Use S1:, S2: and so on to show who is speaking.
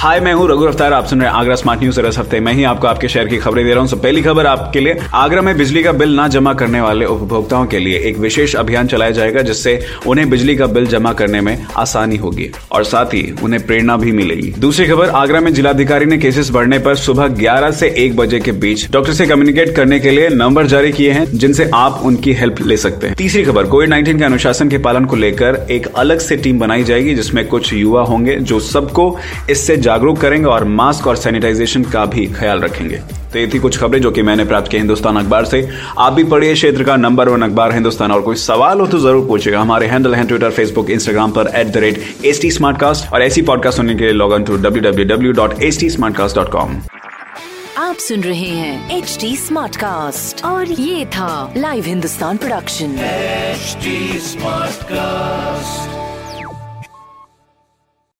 S1: hi मैं हूँ रघु अफ्तार आप सुन रहे हैं आगरा स्मार्ट न्यूज़ इस हफ़्ते मैं ही आपको आपके शहर की खबरें दे रहा हूँ। so, पहली खबर आपके लिए आगरा में बिजली का बिल ना जमा करने वाले उपभोक्ताओं के लिए एक विशेष अभियान चलाया जाएगा जिससे उन्हें बिजली का बिल जमा करने में आसानी होगी और साथ ही उन्हें प्रेरणा भी मिलेगी। दूसरी खबर आगरा में जिलाधिकारी ने केसेस बढ़ने पर सुबह ग्यारह से एक बजे के बीच डॉक्टर से कम्युनिकेट करने के लिए नंबर जारी किए हैं जिनसे आप उनकी हेल्प ले सकते हैं। तीसरी खबर कोविड नाइन्टीन के अनुशासन के पालन को लेकर एक अलग से टीम बनाई जाएगी जिसमें कुछ युवा होंगे जो सबको इससे जागरूक करेंगे और मास्क और सैनिटाइजेशन का भी ख्याल रखेंगे। तो ये थी कुछ खबरें जो कि मैंने प्राप्त की हिंदुस्तान अखबार से। आप भी पढ़िए क्षेत्र का नंबर वन अखबार हिंदुस्तान। और कोई सवाल हो तो ज़रूर पूछेगा हमारे हैंडल हैं ट्विटर फेसबुक इंस्टाग्राम पर at the rate H T Smartcast और ऐसी पॉडकास्ट सुनने के लिए log on to W W W dot H T Smartcast dot com
S2: आप सुन रहे हैं एच टी स्मार्ट कास्ट और ये था live Hindustan production
S3: HD Smartcast.